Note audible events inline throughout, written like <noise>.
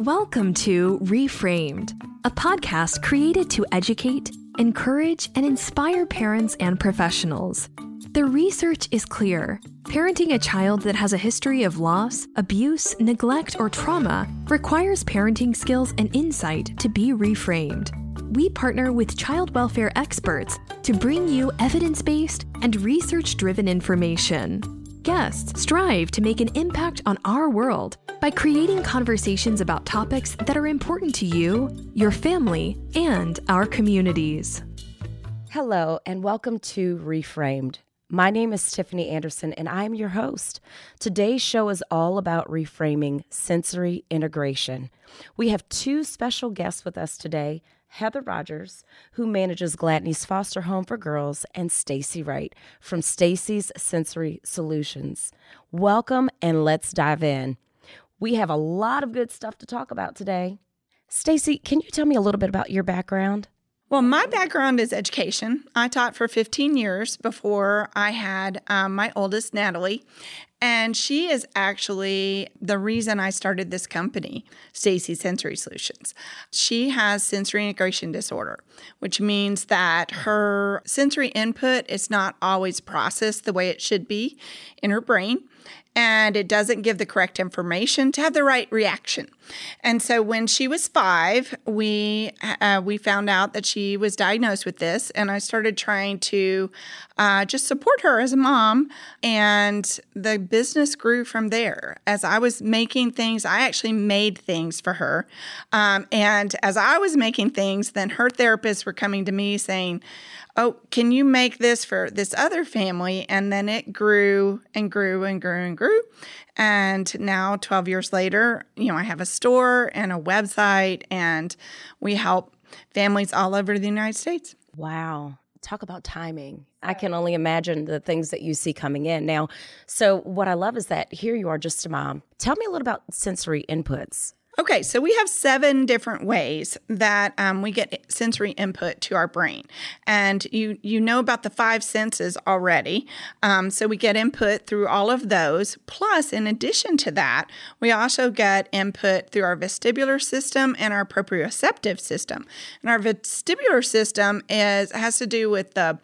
Welcome to Reframed, a podcast created to educate, encourage, and inspire parents and professionals. The research is clear. Parenting a child that has a history of loss, abuse, neglect, or trauma requires parenting skills and insight to be reframed. We partner with child welfare experts to bring you evidence based and research driven information. Guests strive to make an impact on our world by creating conversations about topics that are important to you, your family, and our communities. Hello, and welcome to Reframed. My name is Tiffany Anderson, and I'm your host. Today's show is all about reframing sensory integration. We have two special guests with us today Heather Rogers, who manages Gladney's foster home for girls, and Stacy Wright from Stacy's Sensory Solutions. Welcome and let's dive in. We have a lot of good stuff to talk about today. Stacy, can you tell me a little bit about your background? Well, my background is education. I taught for 15 years before I had um, my oldest, Natalie. And she is actually the reason I started this company, Stacy Sensory Solutions. She has sensory integration disorder, which means that her sensory input is not always processed the way it should be in her brain and it doesn't give the correct information to have the right reaction. And so when she was five, we uh, we found out that she was diagnosed with this, and I started trying to uh, just support her as a mom. And the business grew from there. As I was making things, I actually made things for her. Um, and as I was making things, then her therapists were coming to me saying, oh, can you make this for this other family? And then it grew and grew and grew and grew. And now, 12 years later, you know, I have a store and a website, and we help families all over the United States. Wow. Talk about timing. I can only imagine the things that you see coming in. Now, so what I love is that here you are just a mom. Tell me a little about sensory inputs. Okay, so we have seven different ways that um, we get sensory input to our brain, and you you know about the five senses already. Um, so we get input through all of those. Plus, in addition to that, we also get input through our vestibular system and our proprioceptive system. And our vestibular system is has to do with the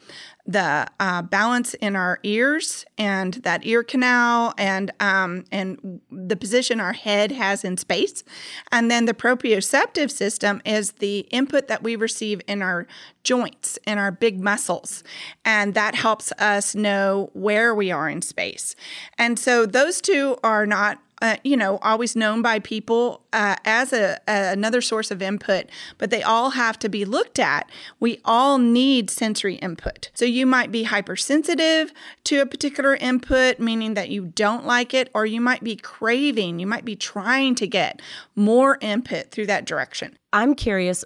the uh, balance in our ears and that ear canal and um, and the position our head has in space. And then the proprioceptive system is the input that we receive in our joints and our big muscles. And that helps us know where we are in space. And so those two are not uh, you know, always known by people uh, as a, a, another source of input, but they all have to be looked at. We all need sensory input. So you might be hypersensitive to a particular input, meaning that you don't like it, or you might be craving, you might be trying to get more input through that direction. I'm curious,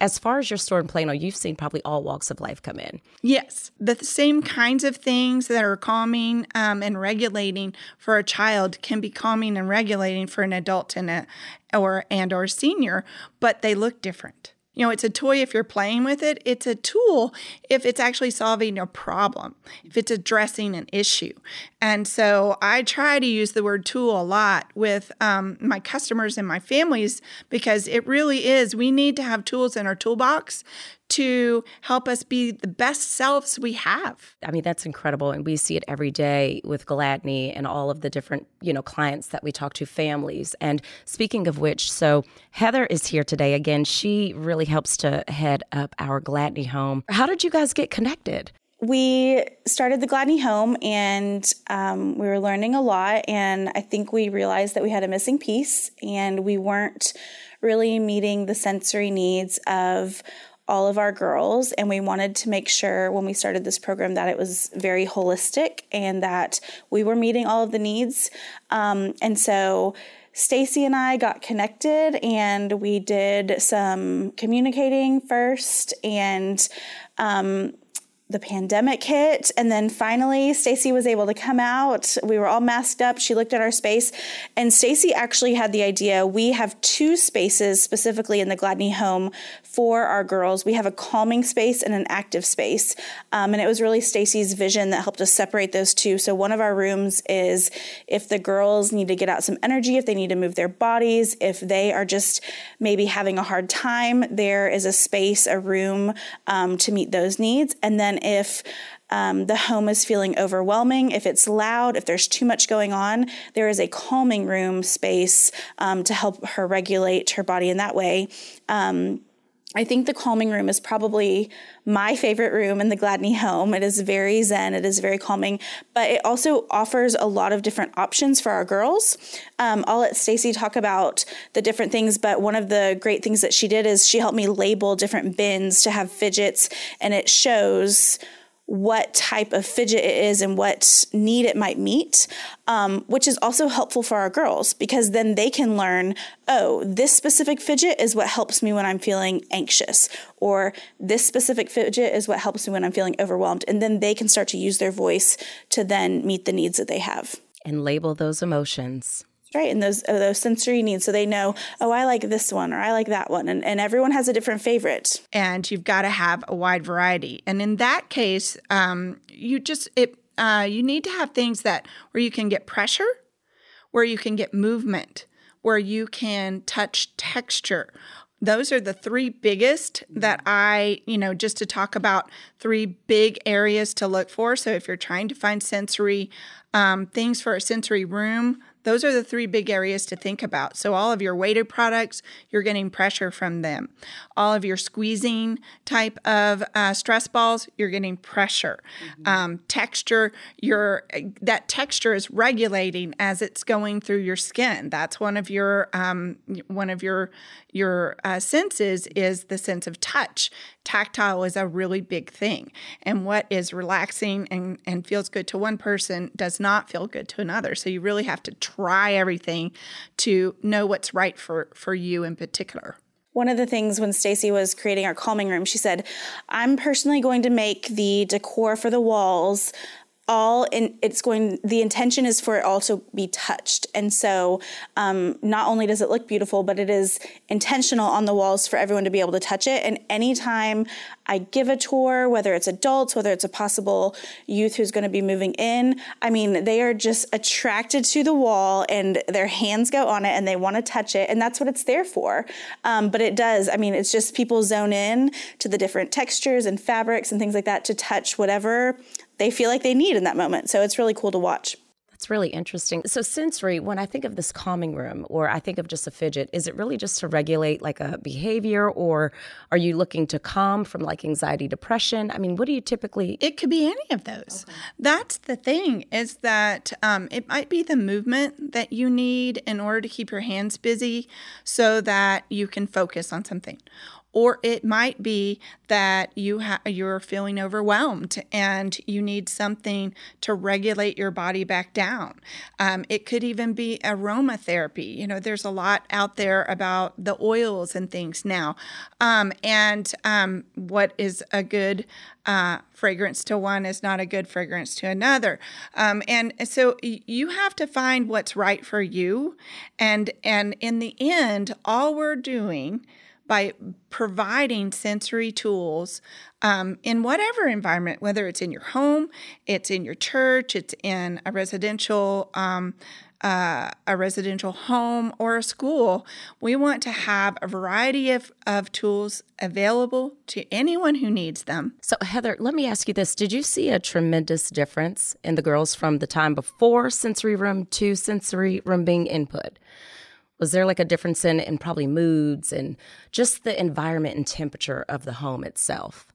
as far as your store in Plano, you've seen probably all walks of life come in. Yes, the same kinds of things that are calming um, and regulating for a child can be calming and regulating for an adult and a or and or senior, but they look different. You know, it's a toy if you're playing with it, it's a tool if it's actually solving a problem, if it's addressing an issue. And so I try to use the word tool a lot with um, my customers and my families because it really is, we need to have tools in our toolbox to help us be the best selves we have. I mean, that's incredible. And we see it every day with Gladney and all of the different, you know, clients that we talk to, families. And speaking of which, so Heather is here today. Again, she really helps to head up our Gladney home. How did you guys get connected? we started the Gladney home and um, we were learning a lot. And I think we realized that we had a missing piece and we weren't really meeting the sensory needs of all of our girls and we wanted to make sure when we started this program that it was very holistic and that we were meeting all of the needs. Um, and so stacy and i got connected and we did some communicating first and um, the pandemic hit and then finally Stacy was able to come out. We were all masked up. She looked at our space and Stacy actually had the idea. We have two spaces specifically in the Gladney home for our girls. We have a calming space and an active space. Um, and it was really Stacy's vision that helped us separate those two. So one of our rooms is if the girls need to get out some energy, if they need to move their bodies, if they are just maybe having a hard time, there is a space, a room um, to meet those needs. And then if um, the home is feeling overwhelming, if it's loud, if there's too much going on, there is a calming room space um, to help her regulate her body in that way. Um, I think the calming room is probably my favorite room in the Gladney home. It is very zen, it is very calming, but it also offers a lot of different options for our girls. Um, I'll let Stacy talk about the different things, but one of the great things that she did is she helped me label different bins to have fidgets, and it shows what type of fidget it is and what need it might meet, um, which is also helpful for our girls because then they can learn oh, this specific fidget is what helps me when I'm feeling anxious, or this specific fidget is what helps me when I'm feeling overwhelmed. And then they can start to use their voice to then meet the needs that they have. And label those emotions right and those uh, those sensory needs so they know oh i like this one or i like that one and, and everyone has a different favorite and you've got to have a wide variety and in that case um, you just it uh, you need to have things that where you can get pressure where you can get movement where you can touch texture those are the three biggest that I, you know, just to talk about three big areas to look for. So if you're trying to find sensory um, things for a sensory room, those are the three big areas to think about. So, all of your weighted products, you're getting pressure from them. All of your squeezing type of uh, stress balls, you're getting pressure. Mm-hmm. Um, texture, your that texture is regulating as it's going through your skin. That's one of your um, one of your your uh, senses is the sense of touch. Tactile is a really big thing, and what is relaxing and and feels good to one person does not feel good to another. So you really have to try everything to know what's right for for you in particular. One of the things when Stacy was creating our calming room, she said, "I'm personally going to make the decor for the walls all in it's going the intention is for it also be touched. And so um, not only does it look beautiful but it is intentional on the walls for everyone to be able to touch it. And anytime i give a tour whether it's adults whether it's a possible youth who's going to be moving in i mean they are just attracted to the wall and their hands go on it and they want to touch it. And that's what it's there for. Um, but it does i mean it's just people zone in to the different textures and fabrics and things like that to touch whatever they feel like they need in that moment. So it's really cool to watch. That's really interesting. So, sensory, when I think of this calming room or I think of just a fidget, is it really just to regulate like a behavior or are you looking to calm from like anxiety, depression? I mean, what do you typically? It could be any of those. Okay. That's the thing is that um, it might be the movement that you need in order to keep your hands busy so that you can focus on something or it might be that you ha- you're feeling overwhelmed and you need something to regulate your body back down. Um, it could even be aromatherapy. You know, there's a lot out there about the oils and things now, um, and um, what is a good uh, fragrance to one is not a good fragrance to another. Um, and so you have to find what's right for you. And and in the end, all we're doing by providing sensory tools um, in whatever environment, whether it's in your home, it's in your church, it's in a residential. Um, uh, a residential home or a school, we want to have a variety of, of tools available to anyone who needs them. So, Heather, let me ask you this Did you see a tremendous difference in the girls from the time before sensory room to sensory room being input? Was there like a difference in, in probably moods and just the environment and temperature of the home itself?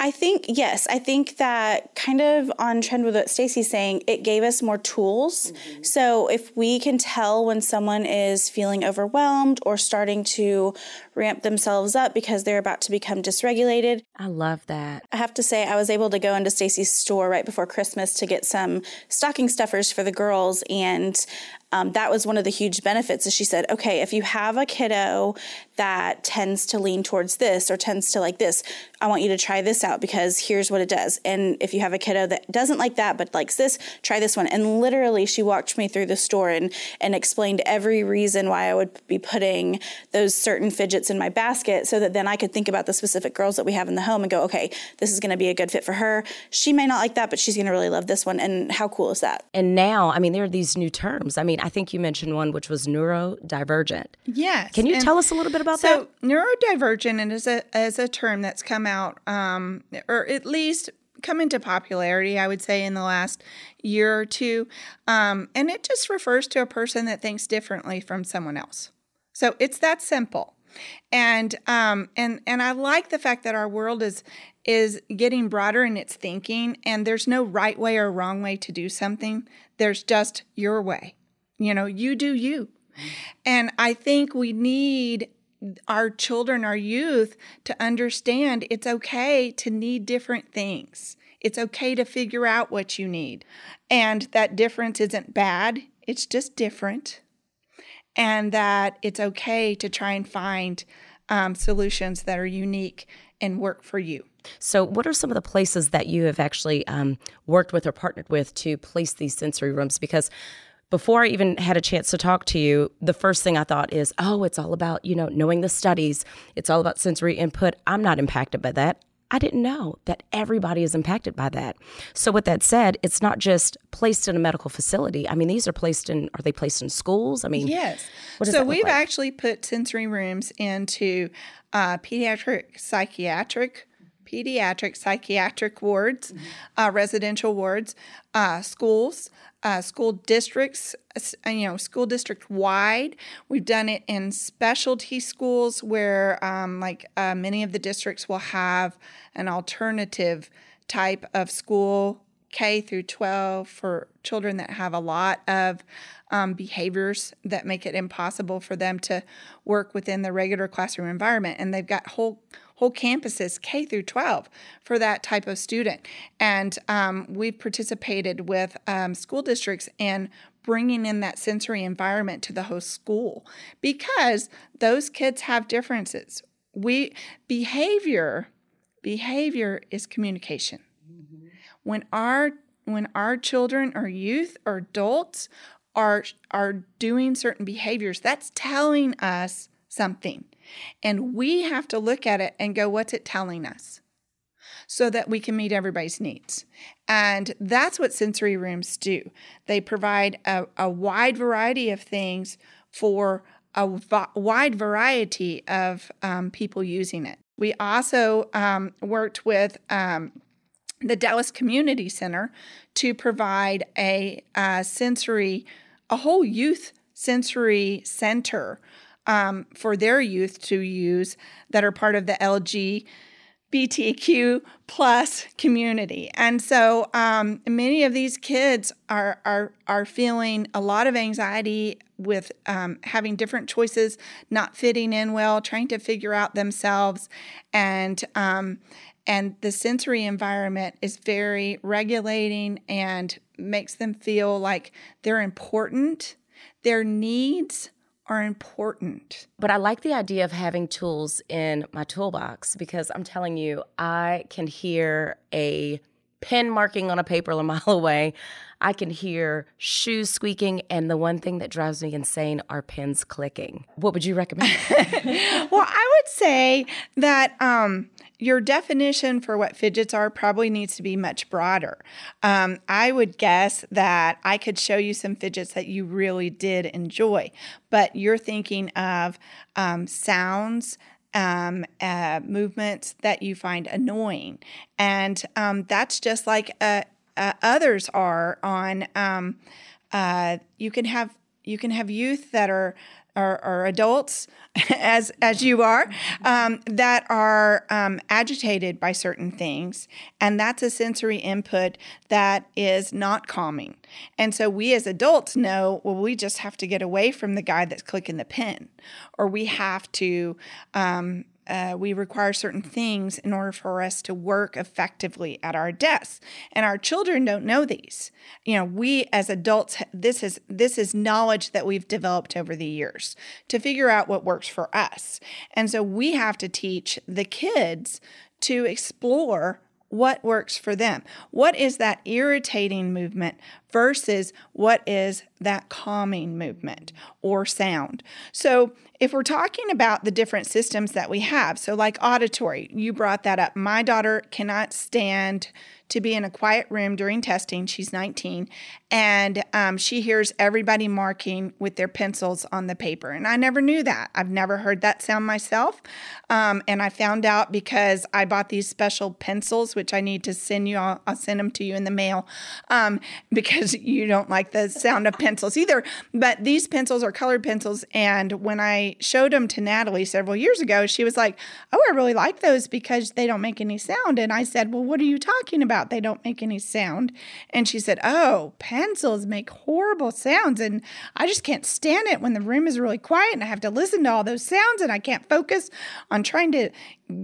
I think yes. I think that kind of on trend with what Stacy's saying, it gave us more tools. Mm-hmm. So if we can tell when someone is feeling overwhelmed or starting to ramp themselves up because they're about to become dysregulated. I love that. I have to say I was able to go into Stacy's store right before Christmas to get some stocking stuffers for the girls and um, that was one of the huge benefits. Is she said, okay, if you have a kiddo that tends to lean towards this or tends to like this, I want you to try this out because here's what it does. And if you have a kiddo that doesn't like that but likes this, try this one. And literally, she walked me through the store and and explained every reason why I would be putting those certain fidgets in my basket, so that then I could think about the specific girls that we have in the home and go, okay, this is going to be a good fit for her. She may not like that, but she's going to really love this one. And how cool is that? And now, I mean, there are these new terms. I mean, I think you mentioned one which was neurodivergent. Yes. Can you and tell us a little bit about so that? So, neurodivergent is a is a term that's come out, um, or at least come into popularity, I would say, in the last year or two, um, and it just refers to a person that thinks differently from someone else. So it's that simple, and um, and and I like the fact that our world is is getting broader in its thinking, and there's no right way or wrong way to do something. There's just your way. You know, you do you. And I think we need our children, our youth, to understand it's okay to need different things. It's okay to figure out what you need. And that difference isn't bad, it's just different. And that it's okay to try and find um, solutions that are unique and work for you. So, what are some of the places that you have actually um, worked with or partnered with to place these sensory rooms? Because before I even had a chance to talk to you, the first thing I thought is, oh, it's all about, you know, knowing the studies. It's all about sensory input. I'm not impacted by that. I didn't know that everybody is impacted by that. So, with that said, it's not just placed in a medical facility. I mean, these are placed in, are they placed in schools? I mean, yes. So, we've like? actually put sensory rooms into uh, pediatric psychiatric. Pediatric psychiatric wards, uh, residential wards, uh, schools, uh, school districts, uh, you know, school district wide. We've done it in specialty schools where, um, like, uh, many of the districts will have an alternative type of school K through 12 for children that have a lot of um, behaviors that make it impossible for them to work within the regular classroom environment. And they've got whole whole campuses K through 12 for that type of student. And um, we've participated with um, school districts in bringing in that sensory environment to the host school because those kids have differences. We behavior behavior is communication when our when our children or youth or adults are are doing certain behaviors that's telling us something. And we have to look at it and go what's it telling us? So that we can meet everybody's needs. And that's what sensory rooms do. They provide a, a wide variety of things for a wide variety of um, people using it. We also um, worked with um, the Dallas Community Center to provide a uh, sensory, a whole youth sensory center um, for their youth to use that are part of the LGBTQ plus community. And so um, many of these kids are, are, are feeling a lot of anxiety with um, having different choices, not fitting in well, trying to figure out themselves, and um, and the sensory environment is very regulating and makes them feel like they're important. Their needs are important. But I like the idea of having tools in my toolbox because I'm telling you, I can hear a pen marking on a paper a mile <laughs> away. I can hear shoes squeaking, and the one thing that drives me insane are pens clicking. What would you recommend? <laughs> well, I would say that um, your definition for what fidgets are probably needs to be much broader. Um, I would guess that I could show you some fidgets that you really did enjoy, but you're thinking of um, sounds. Um, uh, movements that you find annoying, and um, that's just like uh, uh, others are on. Um, uh, you can have you can have youth that are are, adults, <laughs> as as you are, um, that are um, agitated by certain things, and that's a sensory input that is not calming. And so we as adults know, well, we just have to get away from the guy that's clicking the pen, or we have to. Um, uh, we require certain things in order for us to work effectively at our desks, and our children don't know these. You know, we as adults, this is this is knowledge that we've developed over the years to figure out what works for us, and so we have to teach the kids to explore what works for them. What is that irritating movement versus what is that calming movement or sound? So, if we're talking about the different systems that we have, so like auditory, you brought that up. My daughter cannot stand to be in a quiet room during testing. She's 19, and um, she hears everybody marking with their pencils on the paper. And I never knew that. I've never heard that sound myself. Um, and I found out because I bought these special pencils, which I need to send you. I'll, I'll send them to you in the mail um, <laughs> because you don't like the sound of pencils either. But these pencils are colored pencils. And when I showed them to Natalie several years ago, she was like, Oh, I really like those because they don't make any sound. And I said, Well, what are you talking about? They don't make any sound. And she said, Oh, pencils make horrible sounds. And I just can't stand it when the room is really quiet and I have to listen to all those sounds and I can't focus on trying to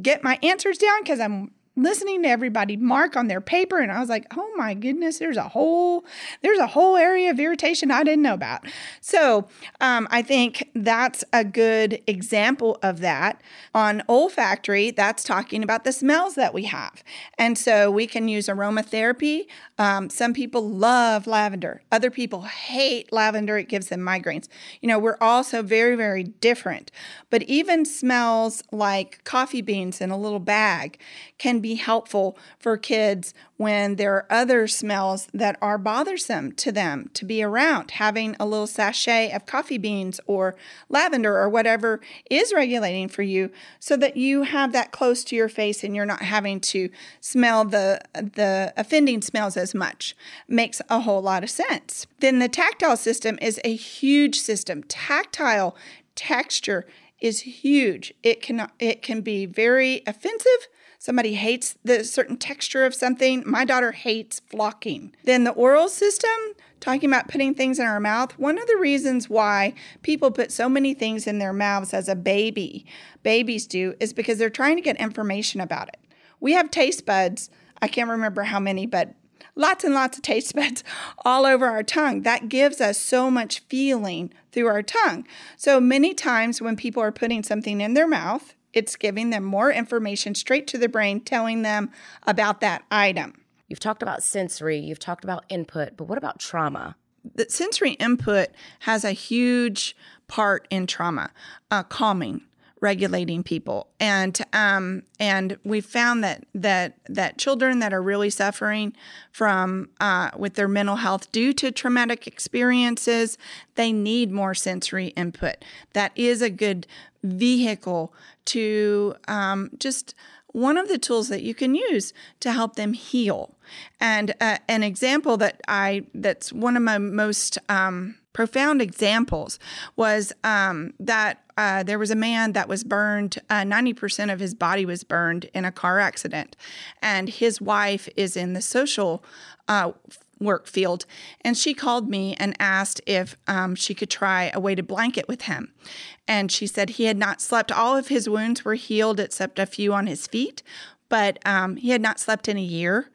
get my answers down because I'm listening to everybody mark on their paper and I was like, "Oh my goodness, there's a whole there's a whole area of irritation I didn't know about." So, um, I think that's a good example of that. On olfactory, that's talking about the smells that we have. And so we can use aromatherapy. Um, some people love lavender. Other people hate lavender. It gives them migraines. You know, we're all so very, very different. But even smells like coffee beans in a little bag can be helpful for kids when there are other smells that are bothersome to them to be around. Having a little sachet of coffee beans or lavender or whatever is regulating for you so that you have that close to your face and you're not having to smell the the offending smells as much. Makes a whole lot of sense. Then the tactile system is a huge system. Tactile texture is huge. It can it can be very offensive Somebody hates the certain texture of something. My daughter hates flocking. Then the oral system, talking about putting things in our mouth, one of the reasons why people put so many things in their mouths as a baby, babies do, is because they're trying to get information about it. We have taste buds. I can't remember how many, but lots and lots of taste <laughs> buds all over our tongue. That gives us so much feeling through our tongue. So many times when people are putting something in their mouth, it's giving them more information straight to the brain, telling them about that item. You've talked about sensory, you've talked about input, but what about trauma? The sensory input has a huge part in trauma, uh, calming, regulating people, and um, and we found that that that children that are really suffering from uh, with their mental health due to traumatic experiences, they need more sensory input. That is a good vehicle to um, just one of the tools that you can use to help them heal. And uh, an example that I that's one of my most um, profound examples was um, that uh, there was a man that was burned. Uh, ninety percent of his body was burned in a car accident, and his wife is in the social uh, work field. And she called me and asked if um, she could try a weighted blanket with him. And she said he had not slept. All of his wounds were healed except a few on his feet, but um, he had not slept in a year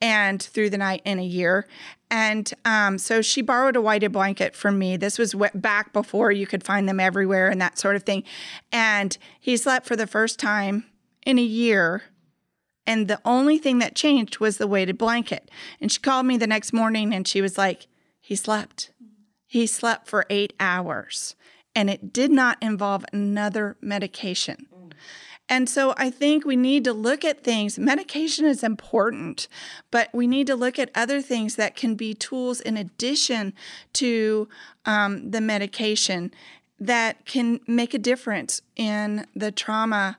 and through the night in a year. And um, so she borrowed a weighted blanket from me. This was back before you could find them everywhere and that sort of thing. And he slept for the first time in a year and the only thing that changed was the weighted blanket. And she called me the next morning and she was like, he slept. He slept for eight hours and it did not involve another medication. And so I think we need to look at things. Medication is important, but we need to look at other things that can be tools in addition to um, the medication that can make a difference in the trauma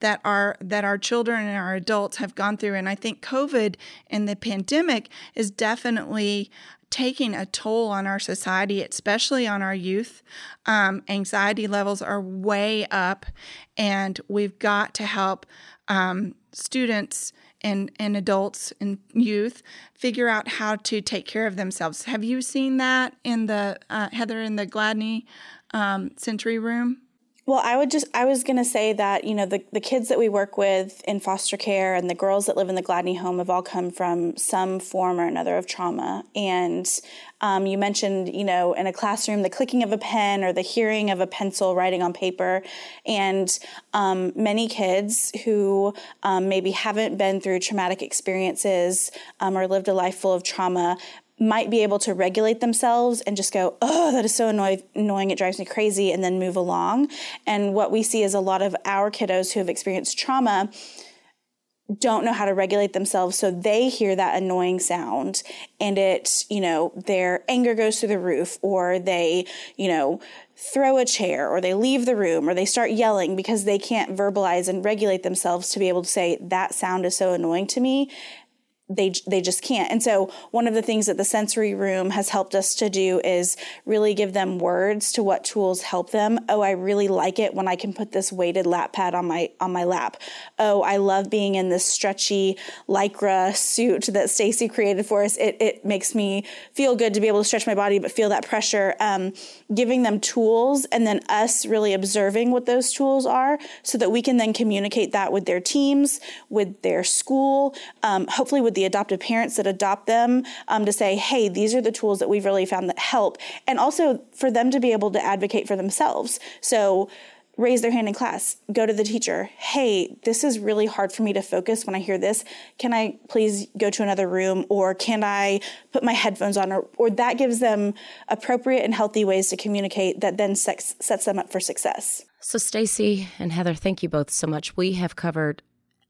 that our that our children and our adults have gone through and i think covid and the pandemic is definitely taking a toll on our society especially on our youth um, anxiety levels are way up and we've got to help um, students and, and adults and youth figure out how to take care of themselves. Have you seen that in the uh, Heather in the Gladney um, Sensory Room? Well, I would just, I was going to say that, you know, the, the kids that we work with in foster care and the girls that live in the Gladney home have all come from some form or another of trauma. And um, you mentioned, you know, in a classroom, the clicking of a pen or the hearing of a pencil writing on paper. And um, many kids who um, maybe haven't been through traumatic experiences um, or lived a life full of trauma might be able to regulate themselves and just go, oh, that is so annoy- annoying, it drives me crazy, and then move along. And what we see is a lot of our kiddos who have experienced trauma don't know how to regulate themselves so they hear that annoying sound and it you know their anger goes through the roof or they you know throw a chair or they leave the room or they start yelling because they can't verbalize and regulate themselves to be able to say that sound is so annoying to me they they just can't. And so one of the things that the sensory room has helped us to do is really give them words to what tools help them. Oh, I really like it when I can put this weighted lap pad on my on my lap. Oh, I love being in this stretchy lycra suit that Stacy created for us. It it makes me feel good to be able to stretch my body but feel that pressure. Um, giving them tools and then us really observing what those tools are so that we can then communicate that with their teams, with their school, um, hopefully with the adoptive parents that adopt them um, to say, hey, these are the tools that we've really found that help. And also for them to be able to advocate for themselves. So, raise their hand in class, go to the teacher. Hey, this is really hard for me to focus when I hear this. Can I please go to another room or can I put my headphones on? Or, or that gives them appropriate and healthy ways to communicate that then sex, sets them up for success. So, Stacy and Heather, thank you both so much. We have covered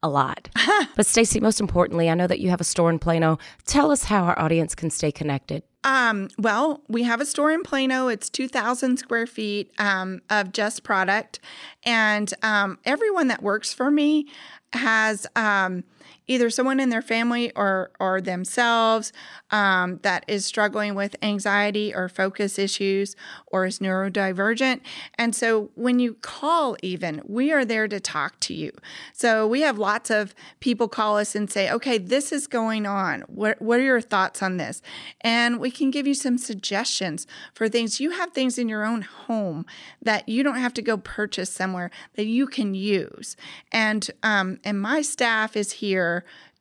a lot. <laughs> but Stacy, most importantly, I know that you have a store in Plano. Tell us how our audience can stay connected. Um, well, we have a store in Plano. It's 2,000 square feet um, of just product. And um, everyone that works for me has um, either someone in their family or or themselves um, that is struggling with anxiety or focus issues or is neurodivergent. And so when you call, even we are there to talk to you. So we have lots of people call us and say, "Okay, this is going on. What what are your thoughts on this?" And we can give you some suggestions for things. You have things in your own home that you don't have to go purchase somewhere that you can use. And um, and my staff is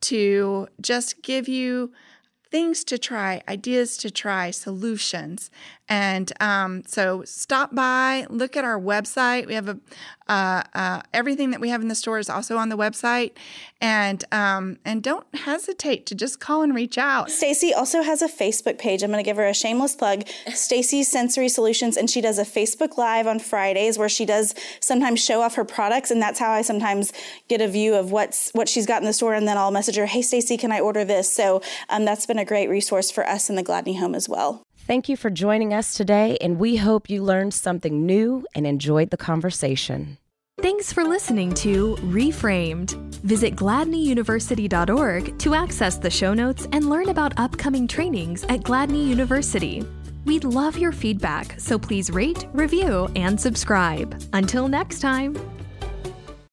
to just give you things to try, ideas to try, solutions. And um, so stop by, look at our website. We have a uh, uh, everything that we have in the store is also on the website, and um, and don't hesitate to just call and reach out. Stacy also has a Facebook page. I'm going to give her a shameless plug, Stacy Sensory Solutions, and she does a Facebook Live on Fridays where she does sometimes show off her products, and that's how I sometimes get a view of what's what she's got in the store, and then I'll message her, Hey Stacy, can I order this? So um, that's been a great resource for us in the Gladney home as well. Thank you for joining us today, and we hope you learned something new and enjoyed the conversation. Thanks for listening to Reframed. Visit gladneyuniversity.org to access the show notes and learn about upcoming trainings at Gladney University. We'd love your feedback, so please rate, review, and subscribe. Until next time.